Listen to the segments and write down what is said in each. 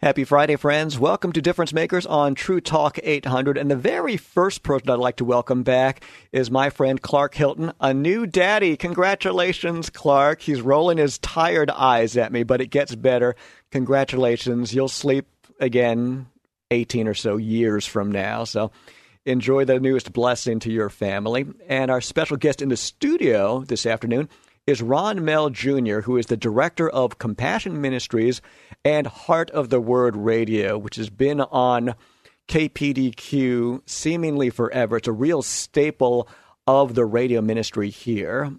Happy Friday, friends. Welcome to Difference Makers on True Talk 800. And the very first person I'd like to welcome back is my friend Clark Hilton, a new daddy. Congratulations, Clark. He's rolling his tired eyes at me, but it gets better. Congratulations. You'll sleep again 18 or so years from now. So enjoy the newest blessing to your family. And our special guest in the studio this afternoon is Ron Mehl Jr., who is the director of Compassion Ministries and Heart of the Word Radio, which has been on KPDQ seemingly forever. It's a real staple of the radio ministry here.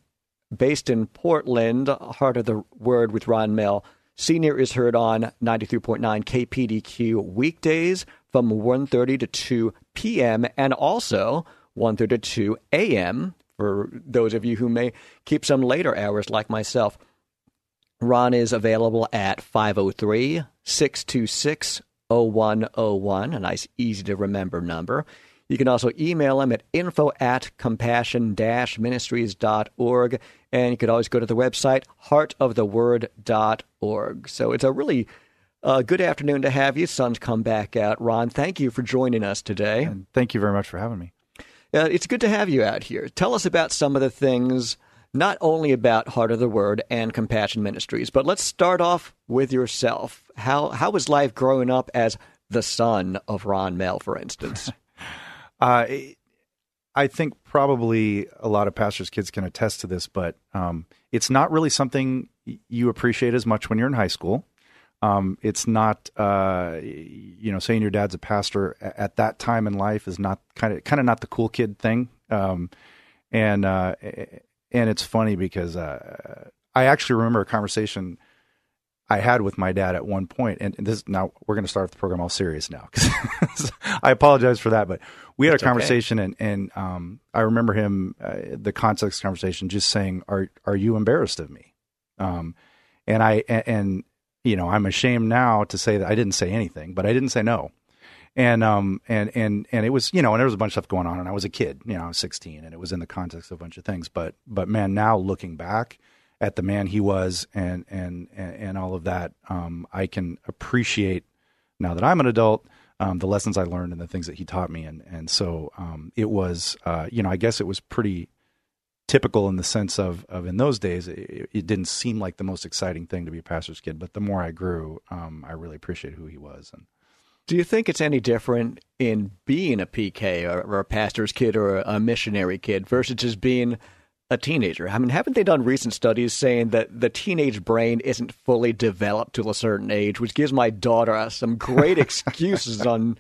Based in Portland, Heart of the Word with Ron Mehl Senior is heard on 93.9 KPDQ weekdays from 1.30 to 2 p.m. and also 1.30 to 2 a.m for those of you who may keep some later hours like myself. Ron is available at 503 626 0101, a nice, easy to remember number. You can also email him at info at compassion ministries.org. And you could always go to the website, heartoftheword.org. So it's a really uh, good afternoon to have you. Sun's come back out. Ron, thank you for joining us today. And thank you very much for having me. Uh, it's good to have you out here. Tell us about some of the things, not only about Heart of the Word and Compassion Ministries, but let's start off with yourself. How how was life growing up as the son of Ron Mehl, for instance? uh, I think probably a lot of pastors' kids can attest to this, but um, it's not really something you appreciate as much when you're in high school. Um, it's not, uh, you know, saying your dad's a pastor at that time in life is not kind of kind of not the cool kid thing. Um, and uh, and it's funny because uh, I actually remember a conversation I had with my dad at one point, and, and this now we're going to start the program all serious now because I apologize for that, but we had a conversation, okay. and and um, I remember him uh, the context conversation just saying, "Are are you embarrassed of me?" Um, and I and you know, I'm ashamed now to say that I didn't say anything, but I didn't say no. And um and and and it was you know and there was a bunch of stuff going on and I was a kid you know I was 16 and it was in the context of a bunch of things but but man now looking back at the man he was and and and, all of that um, I can appreciate now that I'm an adult um, the lessons I learned and the things that he taught me and and so um, it was uh, you know I guess it was pretty typical in the sense of, of in those days, it, it, didn't seem like the most exciting thing to be a pastor's kid. But the more I grew, um, I really appreciate who he was. And do you think it's any different in being a PK or, or a pastor's kid or a missionary kid versus just being a teenager? I mean, haven't they done recent studies saying that the teenage brain isn't fully developed to a certain age, which gives my daughter some great excuses on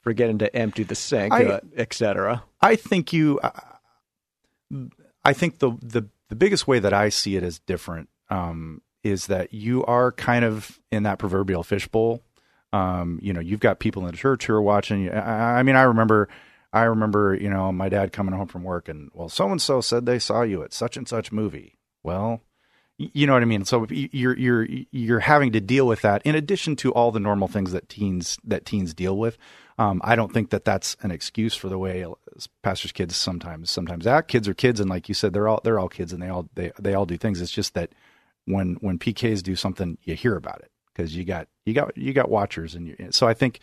forgetting to empty the sink, uh, etc. I think you. Uh, I think the the the biggest way that I see it as different um, is that you are kind of in that proverbial fishbowl. Um, you know, you've got people in the church who are watching. I, I mean, I remember, I remember, you know, my dad coming home from work and well, so and so said they saw you at such and such movie. Well, you know what I mean. So you're you're you're having to deal with that in addition to all the normal things that teens that teens deal with. Um, I don't think that that's an excuse for the way pastors' kids sometimes sometimes act. Kids are kids, and like you said, they're all they're all kids, and they all they they all do things. It's just that when when PKs do something, you hear about it because you got you got you got watchers, and you, so I think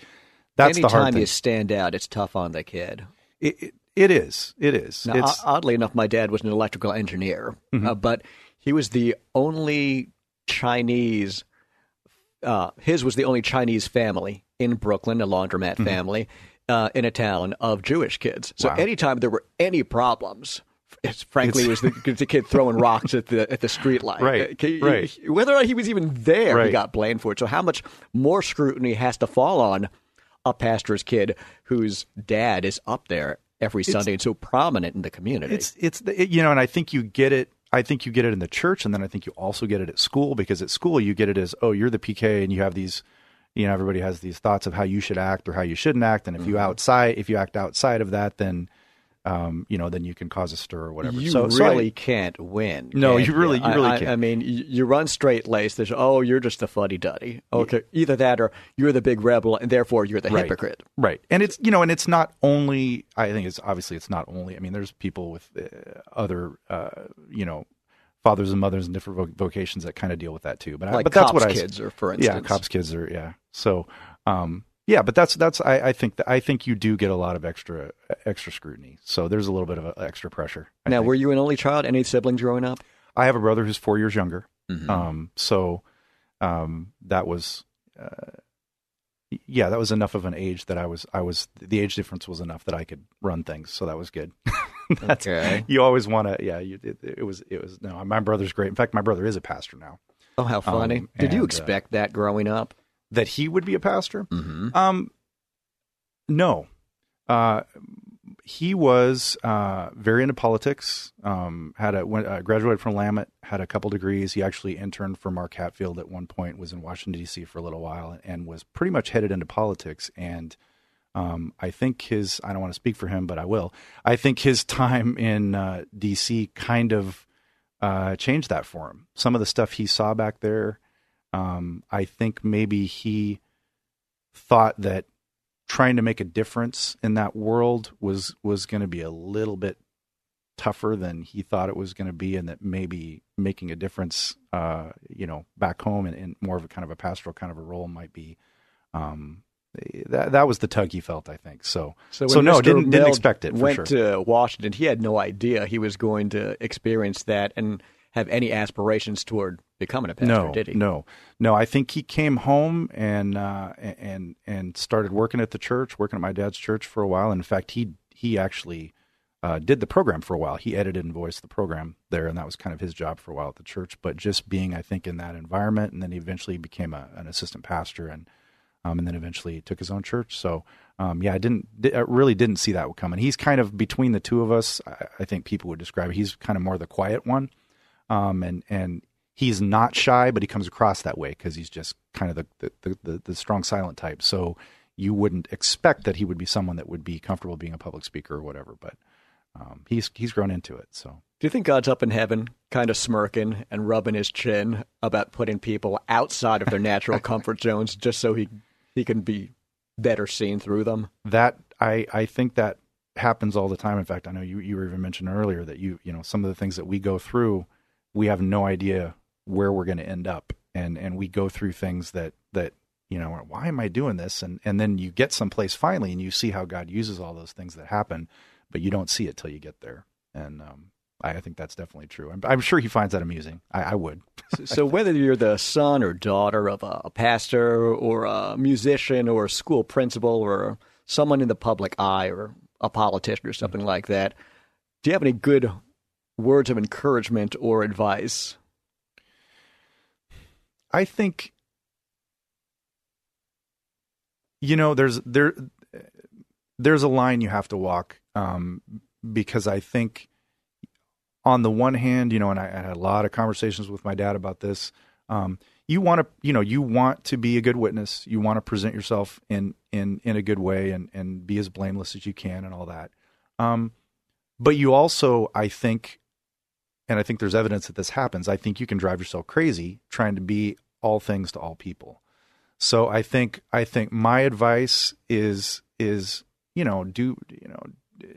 that's Anytime the hard thing. you stand out, it's tough on the kid. It, it, it is. It is. Now, oddly enough, my dad was an electrical engineer, mm-hmm. uh, but he was the only Chinese. Uh, his was the only Chinese family in Brooklyn, a laundromat mm-hmm. family uh, in a town of Jewish kids. So wow. anytime there were any problems, it's, frankly, it's, it was the, the, kid throwing rocks at the at the street light. Right, uh, right. Whether or not he was even there, right. he got blamed for it. So how much more scrutiny has to fall on a pastor's kid whose dad is up there every Sunday it's, and so prominent in the community? It's it's you know, and I think you get it. I think you get it in the church, and then I think you also get it at school because at school you get it as oh, you're the PK, and you have these you know everybody has these thoughts of how you should act or how you shouldn't act and if mm-hmm. you outside if you act outside of that then um, you know then you can cause a stir or whatever you so, really so I, can't win no you really you really I, can't I mean you run straight laced there's oh you're just a fuddy-duddy okay yeah. either that or you're the big rebel and therefore you're the right. hypocrite right and it's you know and it's not only i think it's obviously it's not only i mean there's people with uh, other uh, you know fathers and mothers and different vocations that kind of deal with that too. But like I, but that's what I kids are for instance. Yeah, cops kids are yeah. So, um, yeah, but that's that's I, I think that I think you do get a lot of extra extra scrutiny. So there's a little bit of a, extra pressure. I now, think. were you an only child? Any siblings growing up? I have a brother who's four years younger. Mhm. Um, so um, that was, uh, yeah, that was enough of an age that I was, I was, the age difference was enough that I could run things. So that was good. That's, Okay. You always want to, yeah, you, it, it was, it was, no, my brother's great. In fact, my brother is a pastor now. Oh, how funny! Um, Did you and, uh, expect that growing up? That he would be a pastor? Mm-hmm. Um, no. Uh, he was uh, very into politics. Um, had a went, uh, graduated from Willamette, had a couple degrees. He actually interned for Mark Hatfield at one point. Was in Washington D.C. for a little while, and was pretty much headed into politics. And um, I think his I don't want to speak for him, but I will. I think his time in uh, D.C. kind of uh, changed that for him. Some of the stuff he saw back there, um, I think maybe he thought that trying to make a difference in that world was was going to be a little bit tougher than he thought it was going to be, and that maybe making a difference, uh, you know, back home in, in more of a kind of a pastoral kind of a role might be. Um, that that was the tug he felt, I think. So So, So no, Mr. didn't- didn't expect it, for went sure. to Washington. He had no idea he was going to experience that and have any aspirations toward becoming a pastor. no, did he? no, no. I think he came home and uh, and and started working at the church, working at my dad's church for a while. And in fact, he he actually uh, did the program for a while. He edited and voiced the program there, and that was kind of his job for a while at the church. But just being, I think, in that environment, and then he eventually became a, an assistant pastor, and um, and then eventually took his own church. So um, yeah, I didn't, I really didn't see that coming. He's kind of between the two of us. I, I think people would describe it. He's kind of more the quiet one, um, and and he's not shy, but he comes across that way because he's just kind of the the, the the strong silent type. So you wouldn't expect that he would be someone that would be comfortable being a public speaker or whatever. But um, he's he's grown into it. So Do you think God's up in heaven, kind of smirking and rubbing his chin about putting people outside of their natural comfort zones just so he he can be better seen through them? that I I think that happens all the time. In fact, I know you you were even mentioned earlier that you you know some of the things that we go through, we have no idea where we're going to end up, and and we go through things that that you know why am I doing this, and and then you get someplace finally, and you see how God uses all those things that happen, but you don't see it till you get there, and um, I, I think that's definitely true. I'm, I'm sure he finds that amusing. I, I would. So whether you're the son or daughter of a, a pastor or a musician or a school principal or someone in the public eye or a politician or something like that, do you have any good words of encouragement or advice? I think you know there's there there's a line you have to walk um, because I think on the one hand, you know, and I, I had a lot of conversations with my dad about this. Um, you want to, you know, you want to be a good witness. You want to present yourself in in in a good way and and be as blameless as you can and all that. Um, but you also, I think, and I think there's evidence that this happens. I think you can drive yourself crazy trying to be all things to all people. So I think I think my advice is is you know do you know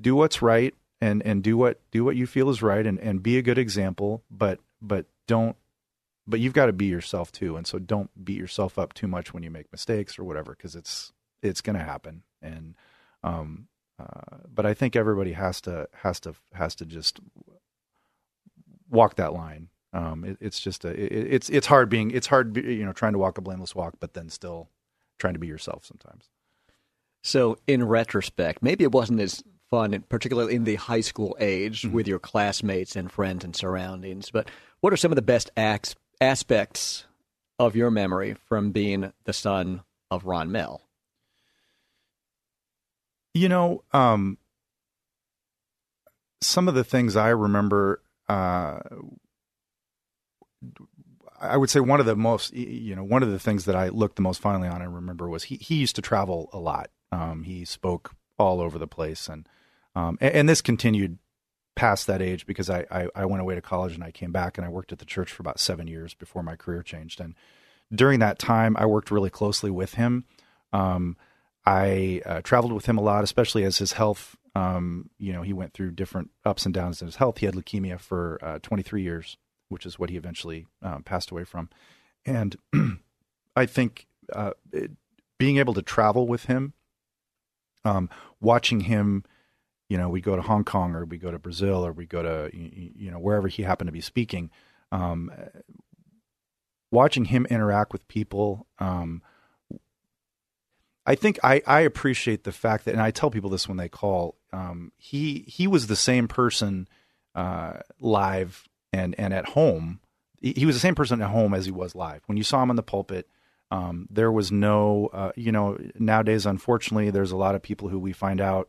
do what's right and and do what do what you feel is right and and be a good example but but don't but you've got to be yourself too and so don't beat yourself up too much when you make mistakes or whatever because it's it's going to happen and um uh, but I think everybody has to has to has to just walk that line um it, it's just a it, it's it's hard being it's hard you know trying to walk a blameless walk but then still trying to be yourself sometimes So, in retrospect, maybe it wasn't as fun, particularly in the high school age with your classmates and friends and surroundings. But what are some of the best acts, aspects of your memory from being the son of Ron Mehl? You know, um, some of the things I remember, uh, I would say one of the most, you know, one of the things that I looked the most fondly on and remember was he, he used to travel a lot. Um, he spoke all over the place and, um, and, and this continued past that age because I, I, I went away to college and I came back and I worked at the church for about seven years before my career changed. And during that time, I worked really closely with him. Um, I uh, traveled with him a lot, especially as his health. Um, you know, he went through different ups and downs in his health. He had leukemia for uh, 23 years, which is what he eventually um, passed away from. And I think uh, being able to travel with him, um, watching him, you know, we go to Hong Kong or we go to Brazil or we go to you know wherever he happened to be speaking. Um, watching him interact with people. I think I, I appreciate the fact that, and I tell people this when they call. Um, he he was the same person uh, live and and at home. He, was the same person at home as he was live. When you saw him in the pulpit, um, there was no, uh, you know, nowadays unfortunately, there's a lot of people who we find out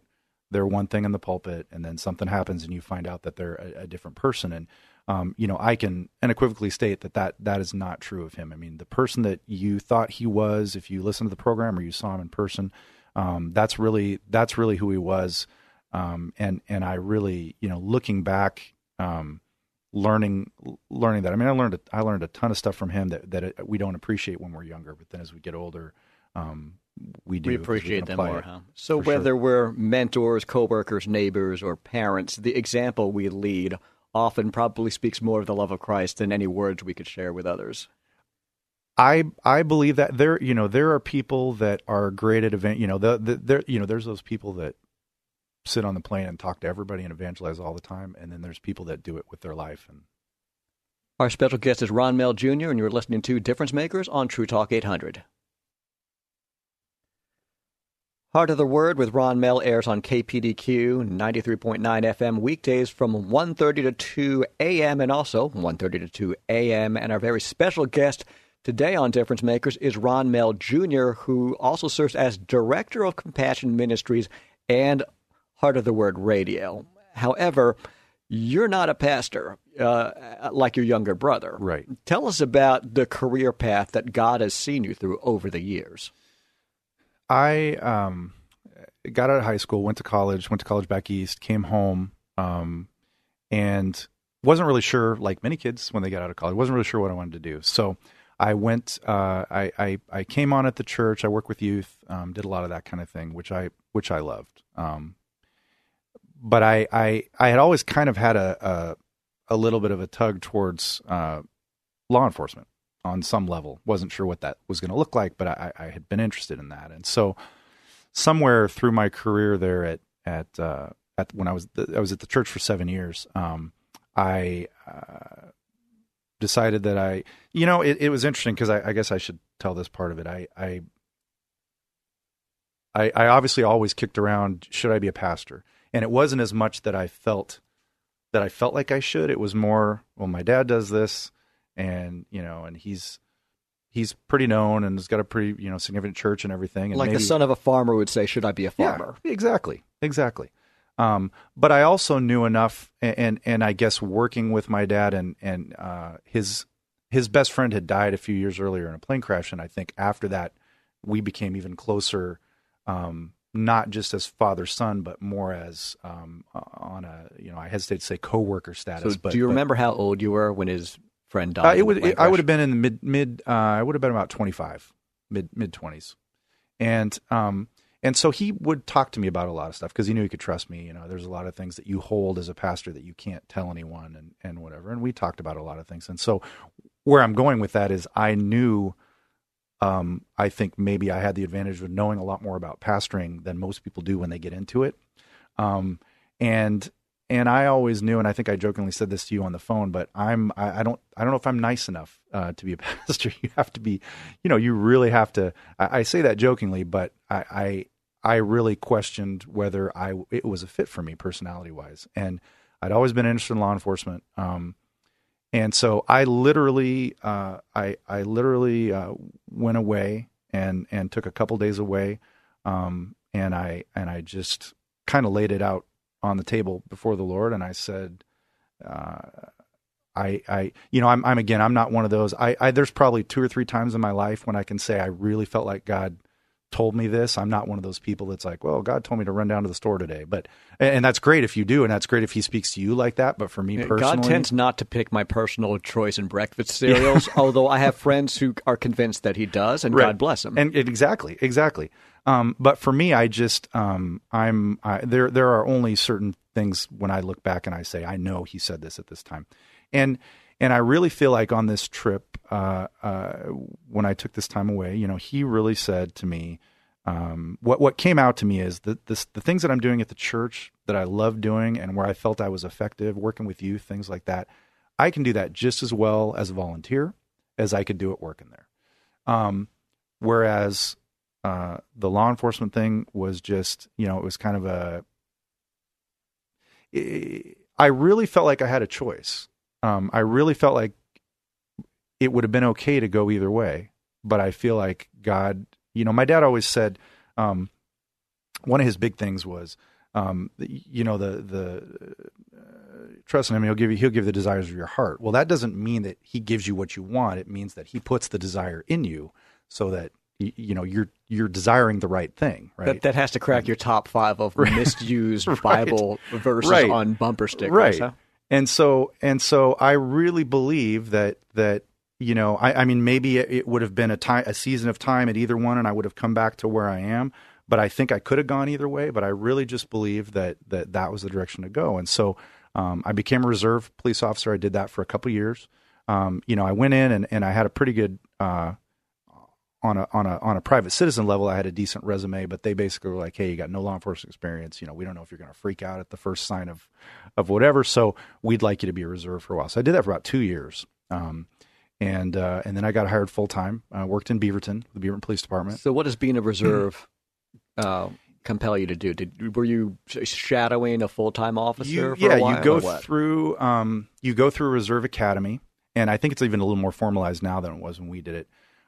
they're one thing in the pulpit, and then something happens, and you find out that they're a, a different person. And um, you know, I can unequivocally state that, that that is not true of him. I mean, the person that you thought he was, if you listened to the program or you saw him in person, um, that's really that's really who he was. Um, and and I really, you know, looking back, um, learning learning that. I mean, I learned a, I learned a ton of stuff from him that that we don't appreciate when we're younger, but then as we get older, um, we do. We appreciate we them more, huh? So whether sure. we're mentors, coworkers, neighbors, or parents, the example we lead often probably speaks more of the love of Christ than any words we could share with others. I I believe that there you know there are people that are great at event you know the, the there you know there's those people that sit on the plane and talk to everybody and evangelize all the time and then there's people that do it with their life and our special guest is Ron Mehl Jr. and you're listening to Difference Makers on True Talk 800. Heart of the Word with Ron Mehl airs on KPDQ 93.9 FM weekdays from 1.30 to 2 a.m. and also 1.30 to 2 a.m. And our very special guest today on Difference Makers is Ron Mehl Jr., who also serves as Director of Compassion Ministries and Heart of the Word Radio. However, you're not a pastor uh, like your younger brother. Right. Tell us about the career path that God has seen you through over the years. I um, got out of high school, went to college, went to college back east, came home, um, and wasn't really sure, like many kids when they got out of college, wasn't really sure what I wanted to do. So I went, uh, I, I, I came on at the church. I work with youth, um, did a lot of that kind of thing, which I which I loved. Um, but I, I I had always kind of had a a, a little bit of a tug towards uh, law enforcement on some level. Wasn't sure what that was going to look like, but I, I, had been interested in that. And so, somewhere through my career there at at uh, at when I was the, I was at the church for seven years, um, I uh, decided that I, you know, it, it was interesting because I, I, guess I should tell this part of it. I, I I I obviously always kicked around should I be a pastor, and it wasn't as much that I felt that I felt like I should. It was more, well, my dad does this and you know, and he's he's pretty known and has got a pretty you know significant church and everything. And like maybe, the son of a farmer would say, "Should I be a farmer?" Yeah, exactly, exactly. Um, but I also knew enough, and, and, and I guess working with my dad and and uh, his his best friend had died a few years earlier in a plane crash, and I think after that we became even closer. Um, not just as father son, but more as um, on a you know I hesitate to say coworker status. So but, do you but, remember how old you were when his friend died? Uh, it would. It, I would have been in the mid mid. Uh, I would have been about twenty five, mid mid twenties, and um and so he would talk to me about a lot of stuff because he knew he could trust me. You know, there's a lot of things that you hold as a pastor that you can't tell anyone, and and whatever. And we talked about a lot of things. And so where I'm going with that is I knew. Um, I think maybe I had the advantage of knowing a lot more about pastoring than most people do when they get into it. Um, and and I always knew, and I think I jokingly said this to you on the phone, but I'm I, I don't I don't know if I'm nice enough uh, to be a pastor. You have to be, you know, you really have to. I, I say that jokingly, but I, I, I really questioned whether I it was a fit for me personality wise, and I'd always been interested in law enforcement. Um, and so I literally uh, I I literally uh, went away and and took a couple days away, um, and I and I just kind of laid it out on the table before the Lord, and I said, uh, I, I, you know, I'm, I'm again, I'm not one of those. I, I, there's probably two or three times in my life when I can say I really felt like God told me this. I'm not one of those people that's like, well, God told me to run down to the store today. But, and that's great if you do, and that's great if He speaks to you like that. But for me personally, God tends not to pick my personal choice in breakfast cereals. although I have friends who are convinced that He does, and right. God bless him. And exactly, exactly. Um, but for me, I just um, I'm I, there. There are only certain things when I look back and I say I know he said this at this time, and and I really feel like on this trip, uh, uh, when I took this time away, you know, he really said to me, um, what what came out to me is that this, the things that I'm doing at the church that I love doing and where I felt I was effective, working with youth, things like that, I can do that just as well as a volunteer as I could do it working there. Um, whereas uh, the law enforcement thing was just, you know, it was kind of a. I really felt like I had a choice. Um, I really felt like it would have been okay to go either way, but I feel like God, you know, my dad always said um, one of his big things was, um, you know, the the uh, trust in him, he'll give you he'll give the desires of your heart. Well, that doesn't mean that he gives you what you want. It means that he puts the desire in you so that you know you're you're desiring the right thing right that, that has to crack your top five of misused right. bible verses right. on bumper stickers right huh? and so and so i really believe that that you know i, I mean maybe it, it would have been a time a season of time at either one and i would have come back to where i am but i think i could have gone either way but i really just believe that that that was the direction to go and so um, i became a reserve police officer i did that for a couple years um, you know i went in and, and i had a pretty good uh, on a on a on a private citizen level, I had a decent resume, but they basically were like, "Hey, you got no law enforcement experience. You know, we don't know if you're going to freak out at the first sign of of whatever. So we'd like you to be a reserve for a while." So I did that for about two years, um, and uh, and then I got hired full time. I worked in Beaverton, the Beaverton Police Department. So what does being a reserve uh, compel you to do? Did were you shadowing a full time officer? You, yeah, you go through um, you go through a reserve academy, and I think it's even a little more formalized now than it was when we did it.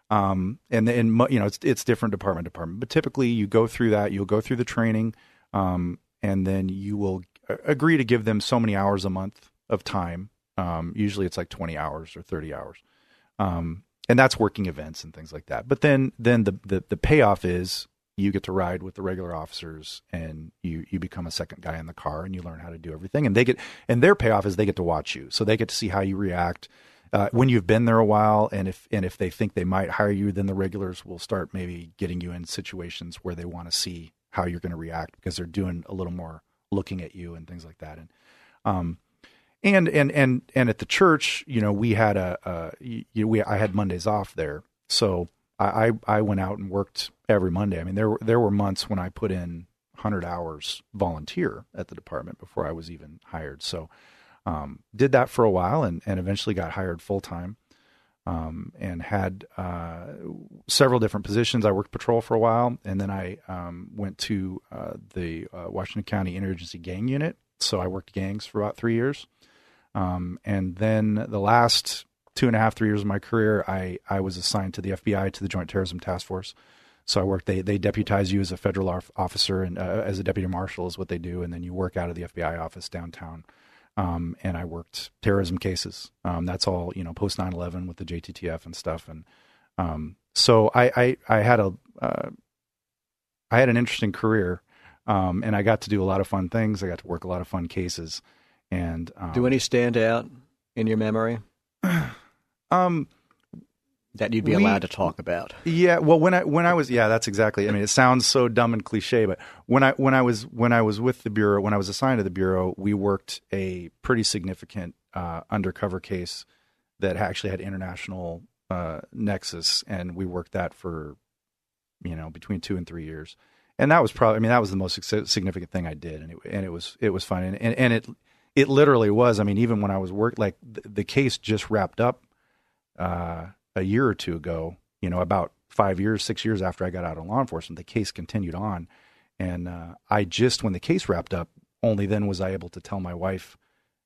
Um, and and you know it's it's different department department, but typically you go through that. You'll go through the training, um, and then you will agree to give them so many hours a month of time. Um, usually it's like twenty hours or thirty hours, um, and that's working events and things like that. But then then the, the the payoff is you get to ride with the regular officers and you you become a second guy in the car and you learn how to do everything and they get and their payoff is they get to watch you so they get to see how you react uh, when you've been there a while, and if and if they think they might hire you, then the regulars will start maybe getting you in situations where they want to see how you're going to react because they're doing a little more looking at you and things like that. And um, and and and and at the church, you know, we had a, a you, we I had Mondays off there, so I I went out and worked every Monday. I mean, there there were months when I put in hundred hours volunteer at the department before I was even hired. So um, did that for a while and, and eventually got hired full time um, and had uh, several different positions. I worked patrol for a while and then I um, went to uh, the uh, Washington County Interagency Gang Unit. So I worked gangs for about three years. Um, and then the last two and a half, three years of my career, I, I was assigned to the FBI, to the Joint Terrorism Task Force. So I worked. They they deputize you as a federal officer and uh, as a deputy marshal is what they do, and then you work out of the FBI office downtown um, and I worked terrorism cases. Um, that's all you know, post 9/11 with the JTTF and stuff. And um, so I, I, I had a uh, I had an interesting career, um, and I got to do a lot of fun things. I got to work a lot of fun cases. And do um, any stand out in your memory? um that you'd be we, allowed to talk about. Yeah, well, when I when I was yeah, that's exactly. I mean, it sounds so dumb and cliche, but when I when I was when I was with the bureau, when I was assigned to the bureau, we worked a pretty significant uh, undercover case that actually had international uh, nexus, and we worked that for you know between two and three years, and that was probably I mean that was the most significant thing I did, and it and it was it was fun, and and, and it it literally was. I mean, even when I was work like the, the case just wrapped up. Uh, a year or two ago, you know, about five years, six years after I got out of law enforcement, the case continued on. And uh, I just, when the case wrapped up, only then was I able to tell my wife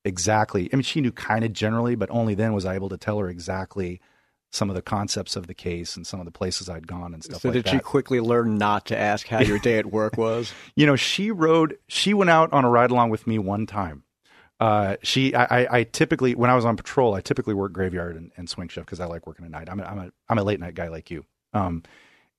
exactly. I mean, she knew kind of generally, but only then was I able to tell her exactly some of the concepts of the case and some of the places I'd gone and stuff so like did that. she quickly learn not to ask how your day at work was? you know, she rode, she went out on a ride along with me one time uh, she, I, I typically, when I was on patrol, I typically work graveyard and, and swing shift because I like working at night. I'm a, I'm a, I'm a late night guy like you. Um,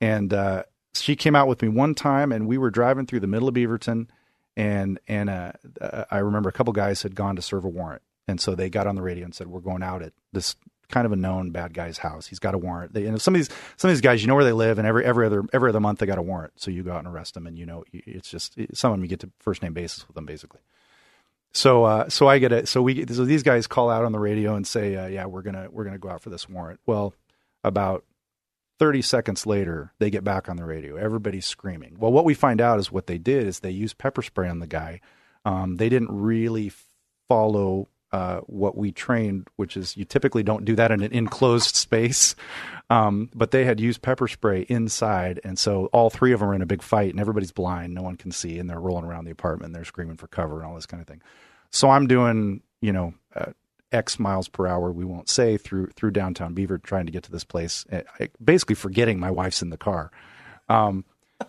and, uh, she came out with me one time and we were driving through the middle of Beaverton and, and, uh, uh, I remember a couple guys had gone to serve a warrant. And so they got on the radio and said, we're going out at this kind of a known bad guy's house. He's got a warrant. They, know, some of these, some of these guys, you know where they live and every, every other, every other month they got a warrant. So you go out and arrest them and you know, it's just, some of them you get to first name basis with them basically. So uh, so I get it. So we so these guys call out on the radio and say, uh, yeah, we're gonna we're gonna go out for this warrant. Well, about 30 seconds later, they get back on the radio. Everybody's screaming. Well, what we find out is what they did is they used pepper spray on the guy. Um, they didn't really follow uh, what we trained, which is you typically don't do that in an enclosed space. Um, but they had used pepper spray inside, and so all three of them are in a big fight, and everybody's blind, no one can see, and they're rolling around the apartment, and they're screaming for cover and all this kind of thing. So I'm doing, you know, uh, X miles per hour, we won't say, through through downtown Beaver, trying to get to this place, uh, basically forgetting my wife's in the car. Um,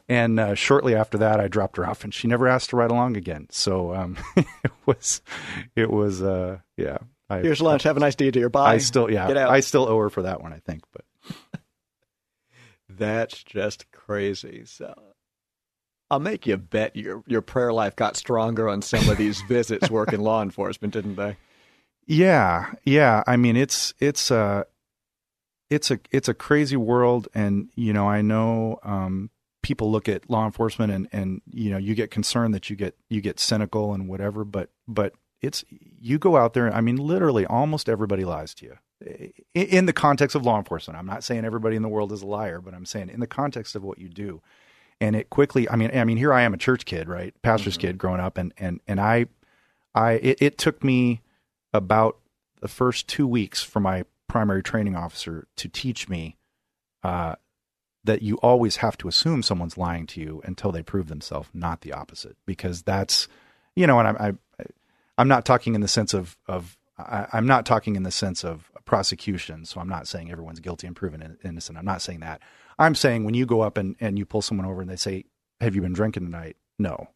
and uh, shortly after that, I dropped her off, and she never asked to ride along again. So um, it was, it was, uh, yeah. I, Here's lunch. Have a nice day to your bye. I still, yeah, I still owe her for that one, I think. But that's just crazy. So I'll make you bet your your prayer life got stronger on some of these visits working law enforcement, didn't they? Yeah, yeah. I mean, it's it's a it's a it's a crazy world, and you know, I know um, people look at law enforcement, and and you know, you get concerned that you get you get cynical and whatever, but but it's you go out there. I mean, literally, almost everybody lies to you in the context of law enforcement. I'm not saying everybody in the world is a liar, but I'm saying in the context of what you do. And it quickly, I mean, I mean, here I am, a church kid, right, pastor's mm-hmm. kid, growing up, and and and I, I, it, it took me about the first two weeks for my primary training officer to teach me uh, that you always have to assume someone's lying to you until they prove themselves, not the opposite. Because that's, you know, and I, I I'm not talking in the sense of of I, am not talking in the sense of prosecution. So I'm not saying everyone's guilty and proven innocent. I'm not saying that. I'm saying when you go up and, and you pull someone over and they say, "Have you been drinking tonight?" No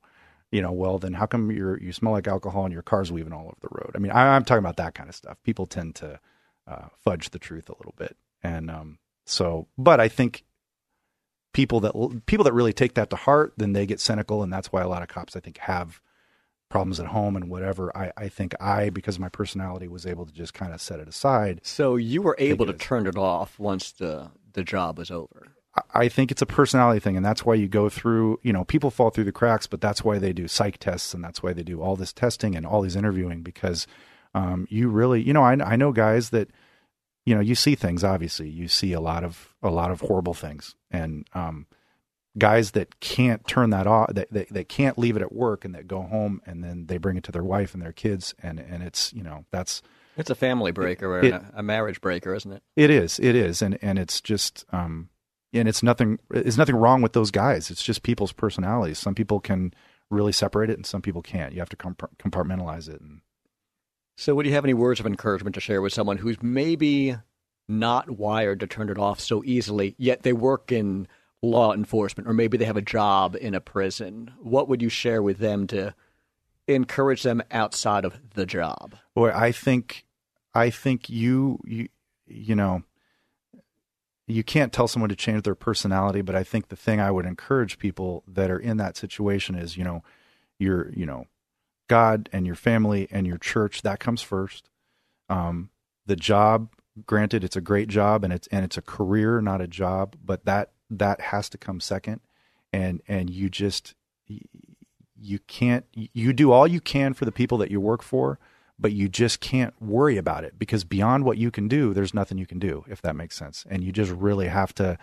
you know, well, then how come you you smell like alcohol and your car's weaving all over the road? I mean, I, am talking about that kind of stuff. People tend to uh, fudge the truth a little bit, and um, so, but I think people that people that really take that to heart, then they get cynical, and that's why a lot of cops, I think, have problems at home and whatever. I, I think I, because of my personality, was able to just kind of set it aside. So you were able to turn it off once the the job was over. I think it's a personality thing, and that's why you go through. You know, people fall through the cracks, but that's why they do psych tests, and that's why they do all this testing and all these interviewing because um, you really, you know, I, I know guys that, you know, you see things. Obviously, you see a lot of a lot of horrible things, and um, guys that can't turn that off, that, that that can't leave it at work, and that go home and then they bring it to their wife and their kids, and and it's you know that's it's a family breaker it, or it, a marriage breaker, isn't it? It is. It is, and and it's just. Um, and it's nothing there's nothing wrong with those guys it's just people's personalities some people can really separate it and some people can't you have to compartmentalize it and... so would you have any words of encouragement to share with someone who's maybe not wired to turn it off so easily yet they work in law enforcement or maybe they have a job in a prison? What would you share with them to encourage them outside of the job? Boy i think i think you you you know you can't tell someone to change their personality, but I think the thing I would encourage people that are in that situation is, you know, you're, you know, God and your family and your church, that comes first. Um, the job, granted, it's a great job and it's, and it's a career, not a job, but that, that has to come second. And, and you just, you can't, you do all you can for the people that you work for, but you just can't worry about it because beyond what you can do, there's nothing you can do, if that makes sense. And you just really have to,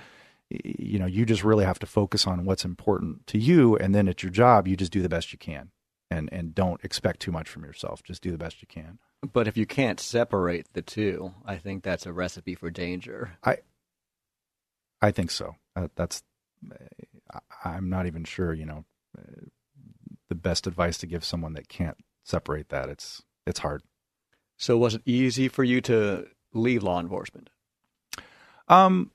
you know, you just really have to focus on what's important to you. And then at your job, you just do the best you can and, and don't expect too much from yourself. Just do the best you can. But if you can't separate the two, I think that's a recipe for danger. I, I think so. Uh, that's, I'm not even sure, you know, the best advice to give someone that can't separate that. It's, it's hard. So was it easy for you to leave law enforcement? Um,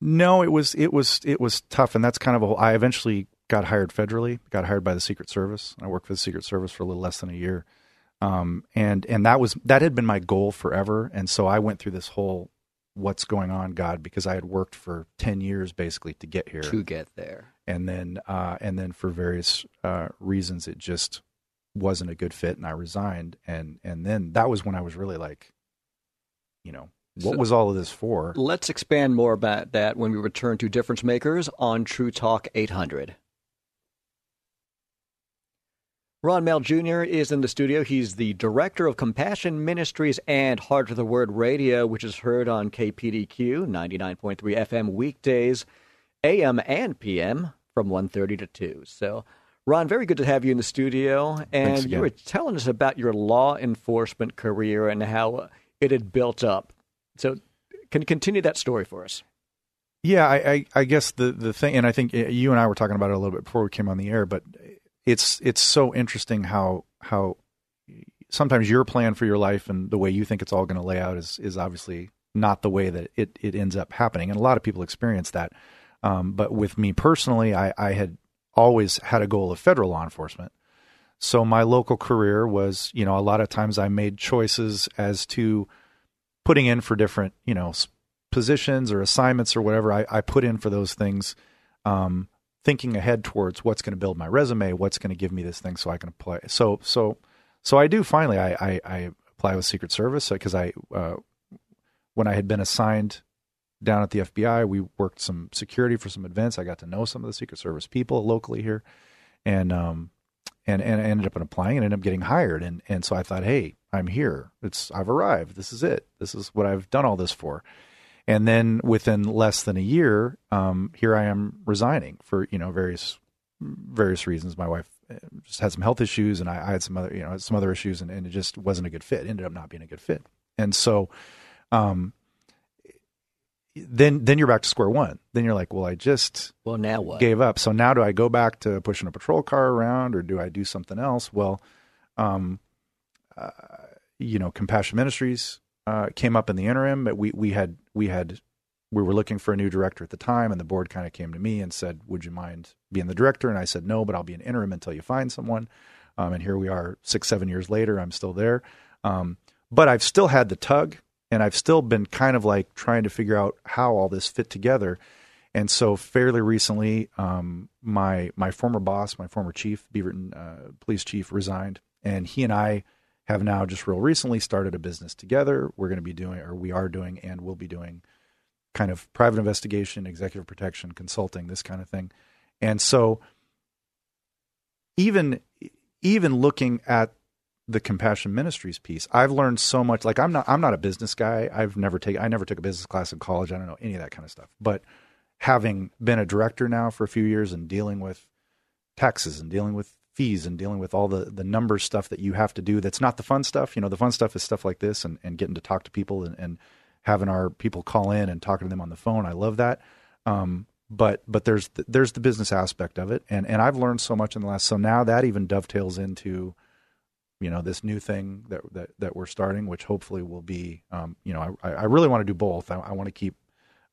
no, it was it was it was tough, and that's kind of a. I eventually got hired federally. Got hired by the Secret Service. I worked for the Secret Service for a little less than a year, um, and and that was that had been my goal forever. And so I went through this whole what's going on, God, because I had worked for ten years basically to get here. To get there, and then uh, and then for various uh, reasons, it just wasn't a good fit and I resigned and and then that was when I was really like you know what so was all of this for let's expand more about that when we return to difference makers on True Talk 800 Ron Mehl Jr. is in the studio. He's the director of Compassion Ministries and Heart of the Word Radio, which is heard on KPDQ 99.3 FM weekdays, AM and PM from 1.30 to 2. So, Ron, very good to have you in the studio. And you were telling us about your law enforcement career and how it had built up. So, can you continue that story for us? Yeah, I, I, I guess the, the thing, and I think uh, you and I were talking about it a little bit before we came on the air, but it's it's so interesting how how sometimes your plan for your life and the way you think it's all going to lay out is is obviously not the way that it it ends up happening, and a lot of people experience that. Um, but with me personally, I, I had always had a goal of federal law enforcement. So my local career was, you know, a lot of times I made choices as to putting in for different, you know, positions or assignments or whatever. I, I put in for those things um, thinking ahead towards what's going to build my resume, what's going to give me this thing so I can apply. So so so I do finally I I, I apply with Secret Service because I uh, when I had been assigned down at the FBI, we worked some security for some events. I got to know some of the Secret Service people locally here, and um and and I ended up applying and ended up getting hired. And and so I thought, hey, I'm here. It's I've arrived. This is it. This is what I've done all this for. And then within less than a year, um, here I am resigning for you know various various reasons. My wife uh, just had some health issues, and I, I had some other you know some other issues, and, and, it just wasn't a good fit. It ended up not being a good fit, and so. Um, then then you're back to square one. Then you're like, well, I just well now what gave up. So now do I go back to pushing a patrol car around, or do I do something else? Well, um, uh, you know, Compassion Ministries uh, came up in the interim. But we we had we had we were looking for a new director at the time, and the board kind of came to me and said, "Would you mind being the director?" And I said, "No, but I'll be an interim until you find someone." Um, and here we are, six seven years later. I'm still there, um, but I've still had the tug, and I've still been kind of like trying to figure out how all this fit together. And so, fairly recently, um, my my former boss, my former chief, Beaverton uh, police chief, resigned, and he and I have now just real recently started a business together. We're going to be doing, or we are doing, and will be doing kind of private investigation, executive protection, consulting, this kind of thing. And so even even looking at the compassion ministries piece, I've learned so much. Like I'm not I'm not a business guy. I've never taken I never took a business class in college. I don't know any of that kind of stuff. But having been a director now for a few years and dealing with taxes and dealing with fees and dealing with all the the number stuff that you have to do that's not the fun stuff. You know the fun stuff is stuff like this and, and getting to talk to people and, and having our people call in and talking to them on the phone. I love that. Um, but but there's the, there's the business aspect of it. And and i've learned so much in the last so now that even dovetails into you know this new thing that that, that we're starting which hopefully will be um, you know I, I really want to do both. I, I want to keep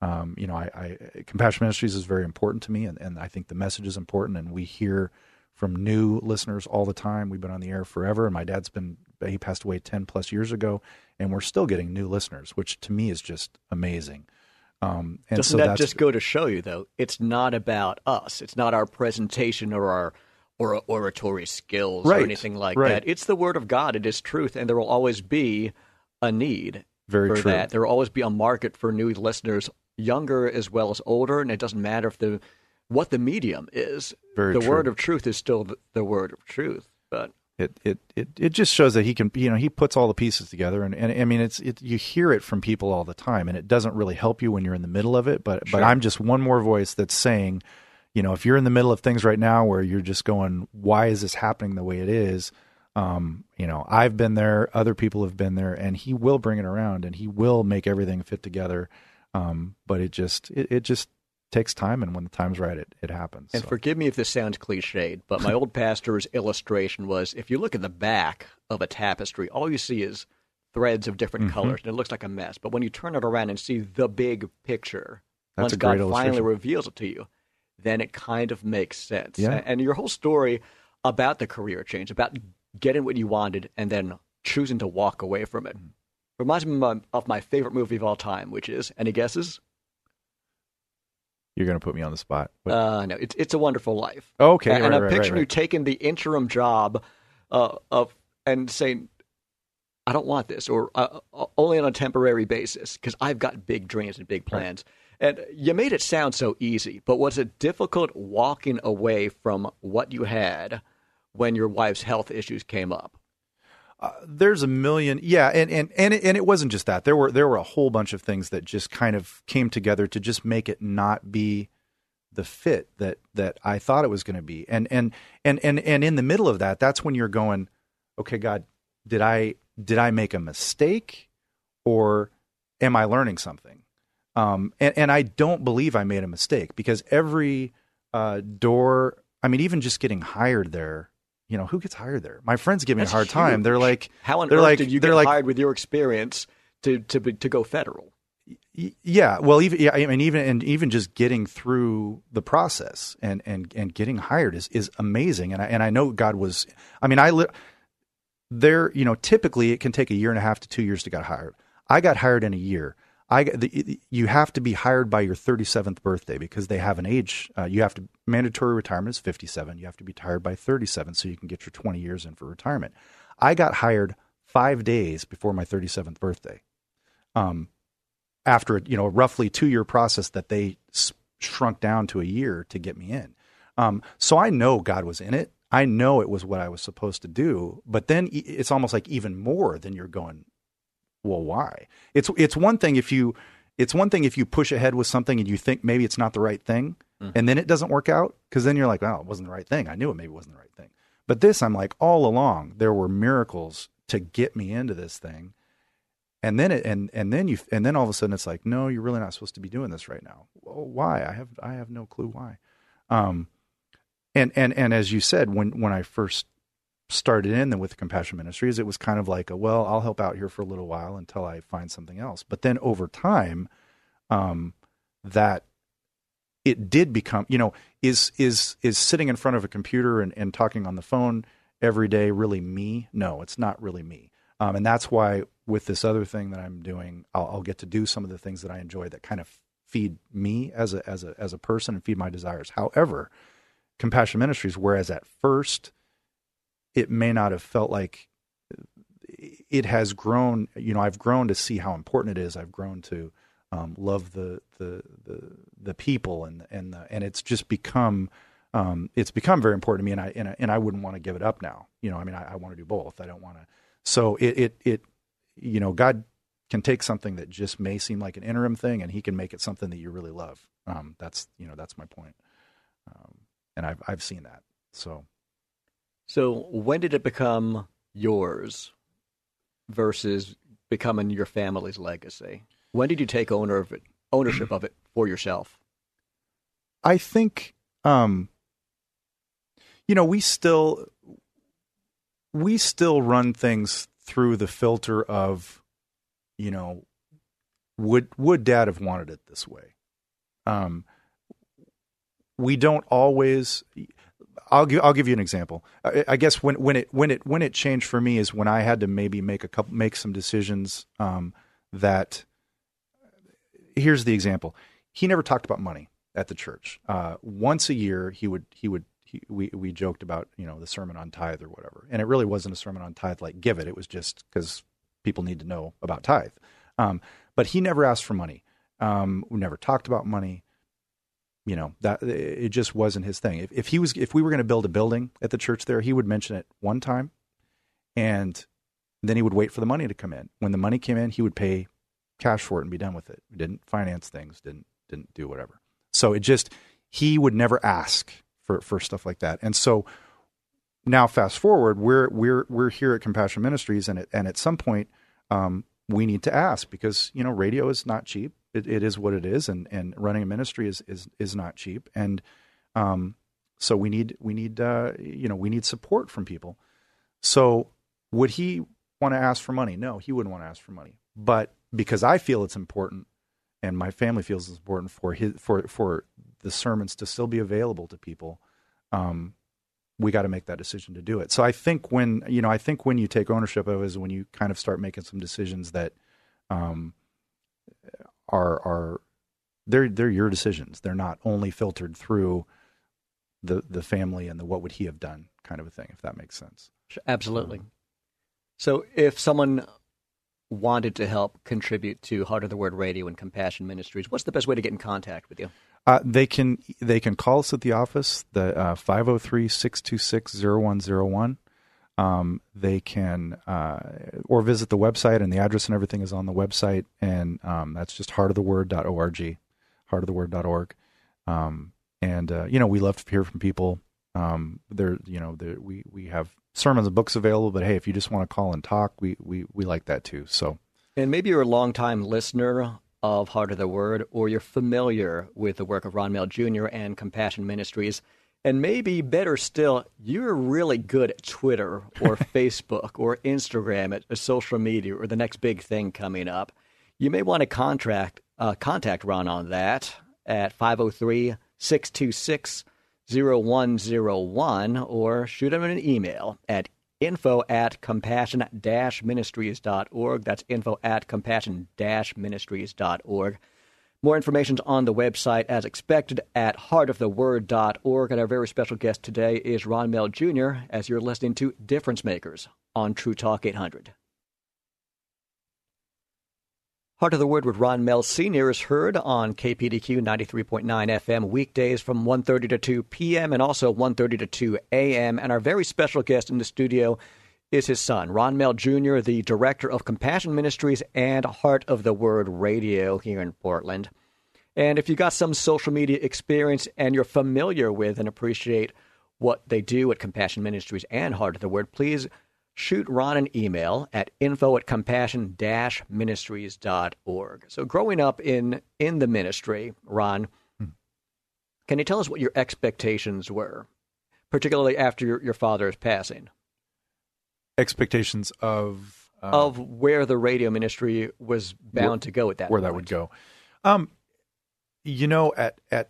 um, you know I, I compassion ministries is very important to me and, and i think the message is important and we hear from new listeners all the time. We've been on the air forever, and my dad's been he passed away ten plus years ago, and we're still getting new listeners, which to me is just amazing. Um, and Doesn't so that just go to show you, though? It's not about us. It's not our presentation or our or oratory skills right, or anything like right. that. It's the Word of God. It is truth, and there will always be a need Very for true. that. There will always be a market for new listeners, younger as well as older, and it doesn't matter if the what the medium is. Very the true. word of truth is still the word of truth, but it, it, it, it just shows that he can, you know, he puts all the pieces together. And, and I mean, it's, it, you hear it from people all the time and it doesn't really help you when you're in the middle of it. But, sure. but I'm just one more voice that's saying, you know, if you're in the middle of things right now where you're just going, why is this happening the way it is? Um, you know, I've been there, other people have been there, and he will bring it around and he will make everything fit together. Um, but it just, it, it just takes time, and when the time's right, it, it happens. And so. forgive me if this sounds cliched, but my old pastor's illustration was if you look at the back of a tapestry, all you see is threads of different mm-hmm. colors, and it looks like a mess. But when you turn it around and see the big picture, That's once God finally reveals it to you, then it kind of makes sense. Yeah. And your whole story about the career change, about getting what you wanted and then choosing to walk away from it, reminds me of my favorite movie of all time, which is, any guesses? You're going to put me on the spot. Uh, no, it's it's a Wonderful Life. Okay, and, right, I'm right, picturing right, you taking the interim job uh, of and saying, "I don't want this," or uh, uh only on a temporary basis because I've got big dreams and big plans. And you made it sound so easy, but was it difficult walking away from what you had when your wife's health issues came up? Uh, there's a million, yeah, and and and it, and it wasn't just that. There were there were a whole bunch of things that just kind of came together to just make it not be the fit that that I thought it was going to be. And and and and and in the middle of that, that's when you're going, okay, God, did I did I make a mistake, or am I learning something? Um, and and I don't believe I made a mistake because every uh, door, I mean, even just getting hired there you know, who gets hired there? My friends give me That's a hard huge. time. They're like, How on they're earth like, did you get like, hired with your experience to to to go federal? Yeah, well, even yeah, I mean, even and even just getting through the process and and and getting hired is is amazing. And I and I know God was. I mean, I li- there. You know, typically it can take a year and a half to two years to get hired. I got hired in a year. I the, you have to be hired by your 37th birthday because they have an age. Uh, you have to mandatory retirement is 57. You have to be hired by 37 so you can get your 20 years in for retirement. I got hired five days before my 37th birthday. Um, after you know roughly two year process that they shrunk down to a year to get me in. Um, so I know God was in it. I know it was what I was supposed to do. But then it's almost like even more than you're going. Well, why? It's it's one thing if you it's one thing if you push ahead with something and you think maybe it's not the right thing, and then it doesn't work out because then you're like, oh, it wasn't the right thing. I knew it maybe wasn't the right thing. But this, I'm like, all along there were miracles to get me into this thing and then it and and then you and then all of a sudden it's like no you're really not supposed to be doing this right now well, why i have i have no clue why um and and and as you said when when i first started in with the compassion ministries it was kind of like a well i'll help out here for a little while until i find something else. But then over time um that it did become you know is is is sitting in front of a computer and, and talking on the phone every day really me? No it's not really me. Um, and that's why with this other thing that I'm doing, I'll, I'll get to do some of the things that I enjoy that kind of feed me as a as a as a person and feed my desires. However, Compassion Ministries, whereas at first it may not have felt like it has grown. You know, I've grown to see how important it is. I've grown to um, love the, the the the people and and the, and it's just become um, it's become very important to me. And I and I, and I wouldn't want to give it up now. You know, I mean, I, I want to do both. I don't want to. So it it it you know, God can take something that just may seem like an interim thing, and He can make it something that you really love. Um, that's you know that's my point, um, and I've I've seen that. So So when did it become yours versus becoming your family's legacy? When did you take owner of it, ownership of it for yourself? I think, um, you know, we still we still run things through the filter of, you know, would would Dad have wanted it this way? Um, we don't always. I'll give I'll give you an example. I, I guess when when it when it when it changed for me is when I had to maybe make a couple make some decisions um, that. Here's the example. He never talked about money at the church. Uh, once a year, he would he would he, we we joked about you know the sermon on tithe or whatever, and it really wasn't a sermon on tithe like give it. It was just because people need to know about tithe. Um, but he never asked for money. Um, we never talked about money. You know that it just wasn't his thing. If, if he was if we were going to build a building at the church there, he would mention it one time, and then he would wait for the money to come in. When the money came in, he would pay cash for it and be done with it. We didn't finance things. Didn't didn't do whatever. So it just he would never ask for for stuff like that. And so now fast forward, we're we're we're here at Compassion Ministries, and at, and at some point um, we need to ask because you know radio is not cheap. It, it is what it is, and and running a ministry is is is not cheap, and um, so we need we need uh, you know we need support from people. So would he want to ask for money? No, he wouldn't want to ask for money. But because I feel it's important, and my family feels it's important for his for for the sermons to still be available to people, um, we got to make that decision to do it. So I think when you know, I think when you take ownership of it is when you kind of start making some decisions that um, are are they're they're your decisions. They're not only filtered through the the family and the what would he have done kind of a thing, if that makes sense. Absolutely. So if someone wanted to help contribute to Heart of the Word Radio and Compassion Ministries, what's the best way to get in contact with you? Uh, they can they can call us at the office the uh, 503-626-0101. Um, they can uh, or visit the website and the address and everything is on the website and um, that's just heartoftheword.org heartoftheword.org um, and uh, you know we love to hear from people um, there you know there, we we have sermons and books available but hey if you just want to call and talk we we we like that too so and maybe you're a longtime listener of Heart of the Word, or you're familiar with the work of Ron Mehl Jr. and Compassion Ministries. And maybe better still, you're really good at Twitter or Facebook or Instagram, at social media, or the next big thing coming up. You may want to contract, uh, contact Ron on that at 503 626 0101 or shoot him an email at info at compassion ministries.org. That's info at compassion ministries.org. More information is on the website as expected at heartoftheword.org. And our very special guest today is Ron Mehl Jr., as you're listening to Difference Makers on True Talk 800. Heart of the Word with Ron Mehl Sr. is heard on KPDQ 93.9 FM weekdays from 1.30 to 2 p.m. and also 1.30 to 2 a.m. And our very special guest in the studio is his son, Ron Mehl Jr., the director of Compassion Ministries and Heart of the Word Radio here in Portland. And if you've got some social media experience and you're familiar with and appreciate what they do at Compassion Ministries and Heart of the Word, please shoot Ron an email at info at compassion ministries.org. So, growing up in, in the ministry, Ron, hmm. can you tell us what your expectations were, particularly after your, your father's passing? Expectations of. Uh, of where the radio ministry was bound where, to go at that where point. that would go. Um, you know, at at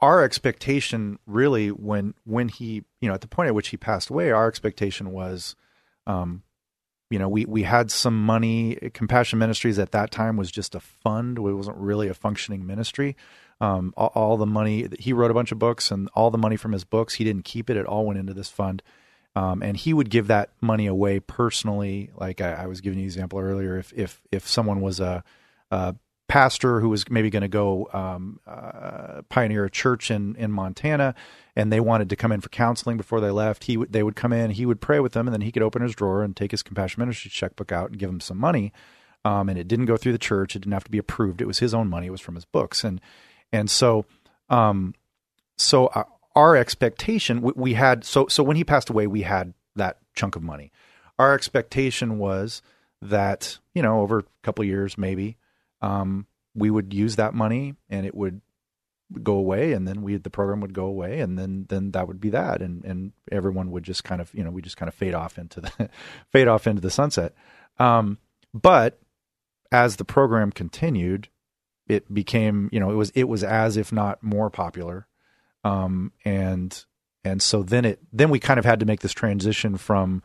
our expectation really when when he you know at the point at which he passed away our expectation was um you know we we had some money compassion ministries at that time was just a fund it wasn't really a functioning ministry um all, all, the money he wrote a bunch of books and all the money from his books he didn't keep it it all went into this fund um, and he would give that money away personally like I, I was giving you an example earlier if if if someone was a, a pastor who was maybe going to go um, uh, pioneer a church in in Montana, and they wanted to come in for counseling before they left. He w- they would come in, he would pray with them, and then he could open his drawer and take his compassion ministry checkbook out and give them some money. Um, and it didn't go through the church; it didn't have to be approved. It was his own money; it was from his books, and and so, um, so uh, our expectation we, we had so so when he passed away, we had that chunk of money. Our expectation was that you know over a couple years maybe um, we would use that money and it would go away and then we the program would go away and then then that would be that. And and everyone would just kind of you know we just kind of fade off into the fade off into the sunset. Um, but as the program continued it became you know it was it was as if not more popular um, and and so then it then we kind of had to make this transition from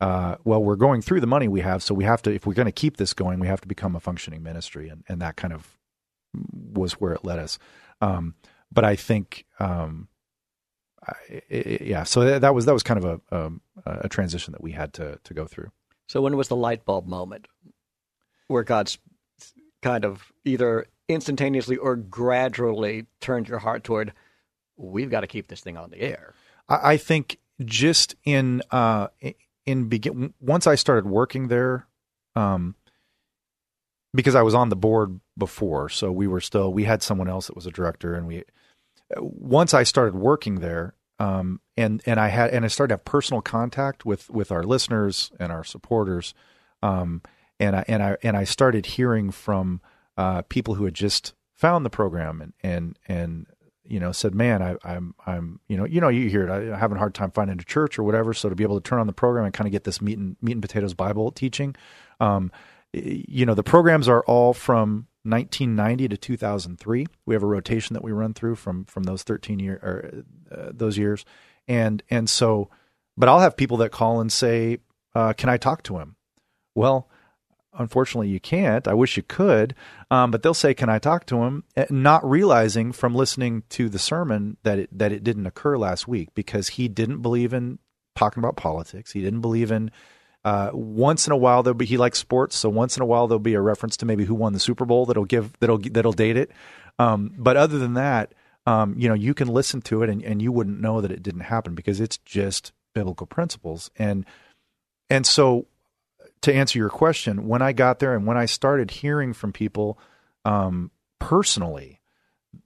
uh, well, we're going through the money we have, so we have to, if we're going to keep this going, we have to become a functioning ministry, and, and that kind of was where it led us. Um, but I think, um, I, it, yeah, so that was that was kind of a, a, um, a transition that we had to to go through. So when was the light bulb moment where God's kind of either instantaneously or gradually turned your heart toward we've got to keep this thing on the air? I, think just in uh, in begin once I started working there, um, because I was on the board before, so we were still we had someone else that was a director, and we once I started working there, um, and and I had and I started to have personal contact with with our listeners and our supporters, um, and I and I and I started hearing from uh, people who had just found the program and and and you know, said, "Man, I, I'm, I'm, you know, you know, you hear it. I'm having a hard time finding a church or whatever. So to be able to turn on the program and kind of get this meat and meat and potatoes Bible teaching, um, you know, the programs are all from 1990 to 2003. We have a rotation that we run through from from those 13 year or uh, those years, and and so, but I'll have people that call and say, uh, "Can I talk to him?" Well, unfortunately you can't. I wish you could. Um, but they'll say, "Can I talk to him?" Eh, not realizing from listening to the sermon that it, that it didn't occur last week because he didn't believe in talking about politics. He didn't believe in. Uh, once in a while there'll be he likes sports, so once in a while there'll be a reference to maybe who won the Super Bowl that'll give that'll that'll date it. Um, but other than that, um, you know, you can listen to it and, and you wouldn't know that it didn't happen because it's just biblical principles. And and so to answer your question, when I got there and when I started hearing from people um, personally,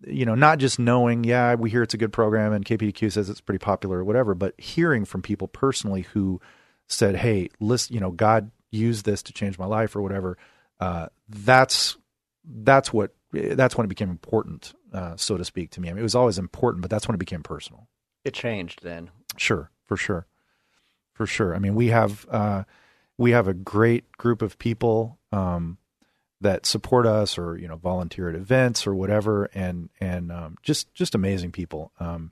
you know, not just knowing, yeah, we hear it's a good program and KPDQ says it's pretty popular or whatever, but hearing from people personally who said, "Hey, listen, you know, God used this to change my life or whatever." Uh, that's that's what that's when it became important, uh, so to speak, to me. I mean, it was always important, but that's when it became personal. It changed then. Sure, for sure, for sure. I mean, we have uh, we have a great group of people um, that support us, or you know, volunteer at events or whatever, and and um, just just amazing people. Um,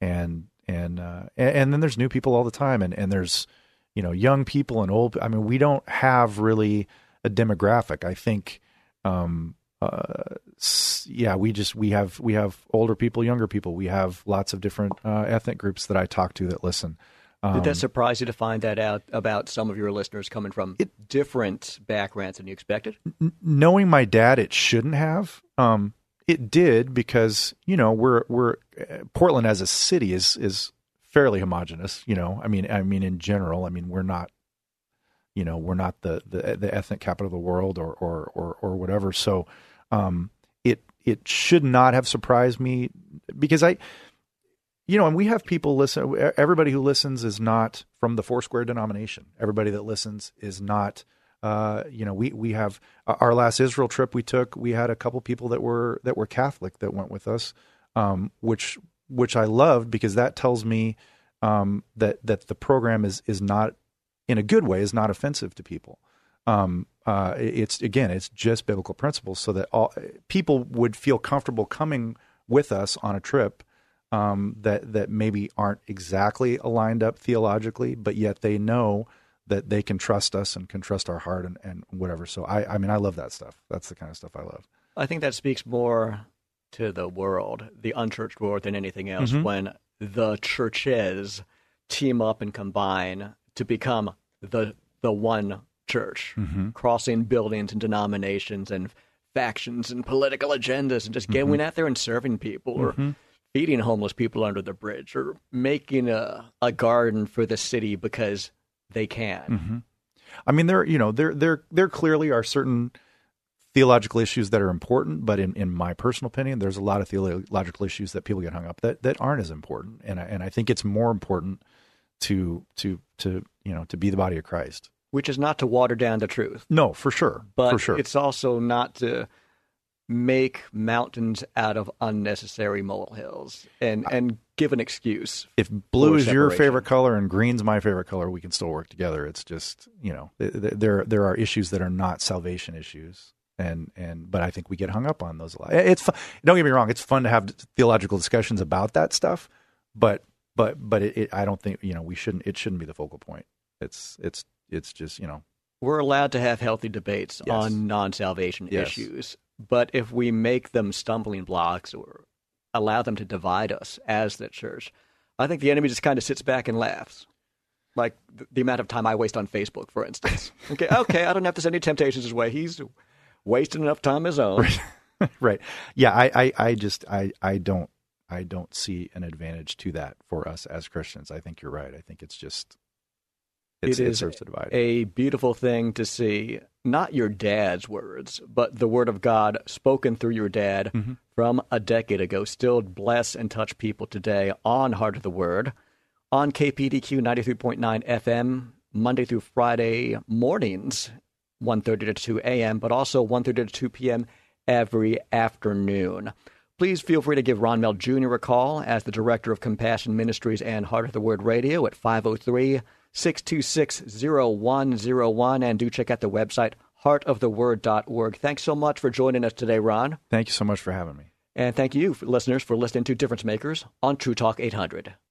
and and, uh, and and then there's new people all the time, and and there's you know young people and old. I mean, we don't have really a demographic. I think. Um, uh, yeah, we just we have we have older people, younger people. We have lots of different uh, ethnic groups that I talk to that listen. Um, Did that surprise you to find that out about some of your listeners coming from it, different backgrounds than you expected? N- knowing my dad, it shouldn't have. Um, it did because you know we're we're uh, Portland as a city is is fairly homogenous. You know, I mean, I mean in general, I mean we're not you know we're not the the, the ethnic capital of the world or or or, or whatever. So um, it it should not have surprised me because I, you know, and we have people listen. Everybody who listens is not from the Foursquare denomination. Everybody that listens is not. Uh, you know, we we have our last Israel trip we took. We had a couple people that were that were Catholic that went with us, um, which which I loved because that tells me um, that that the program is is not in a good way is not offensive to people um, uh, it's again, it's just biblical principles, so that all people would feel comfortable coming with us on a trip um, that that maybe aren't exactly aligned up theologically, but yet they know that they can trust us and can trust our heart and, and whatever. So I, I mean, I love that stuff. That's the kind of stuff I love. I think that speaks more to the world, the unchurched world, than anything else. Mm-hmm. When the churches team up and combine to become the the one church, mm-hmm. crossing buildings and denominations and factions and political agendas and just mm-hmm. going out there and serving people or mm-hmm. Feeding homeless people under the bridge or making a, a garden for the city because they can. Mm-hmm. I mean, there, you know, there, there, there clearly are certain theological issues that are important, but in, in my personal opinion, there's a lot of theological issues that people get hung up that, that aren't as important. And I, and I think it's more important to, to, to, you know, to be the body of Christ which is not to water down the truth. No, for sure. But for sure. it's also not to make mountains out of unnecessary molehills and and give an excuse. If blue is your favorite color and green's my favorite color, we can still work together. It's just you know there there are issues that are not salvation issues. And and but I think we get hung up on those a lot. It's fun. don't get me wrong. It's fun to have theological discussions about that stuff, but but but it, it, I don't think you know we shouldn't. It shouldn't be the focal point. It's it's it's just you know we're allowed to have healthy debates yes. on non-salvation yes. issues, but if we make them stumbling blocks or allow them to divide us as the church, I think the enemy just kind of sits back and laughs. Like the, the amount of time I waste on Facebook, for instance. okay, okay, I don't have to send any temptations his way. He's wasting enough time his own. Right. right. Yeah, I, I, I just I, I don't I don't see an advantage to that for us as Christians. I think you're right. I think it's just it's, it is it a beautiful thing to see not your dad's words, but the word of God spoken through your dad mm-hmm. from a decade ago still bless and touch people today on Heart of the Word on KPDQ 93.9 FM Monday through Friday mornings 1:30 to 2 a.m., but also 1:30 to 2 p.m. every afternoon. Please feel free to give Ron Mehl Jr. a call as the Director of Compassion Ministries and Heart of the Word Radio at 503- 626 0101. And do check out the website, heartoftheword.org. Thanks so much for joining us today, Ron. Thank you so much for having me. And thank you, listeners, for listening to Difference Makers on True Talk 800.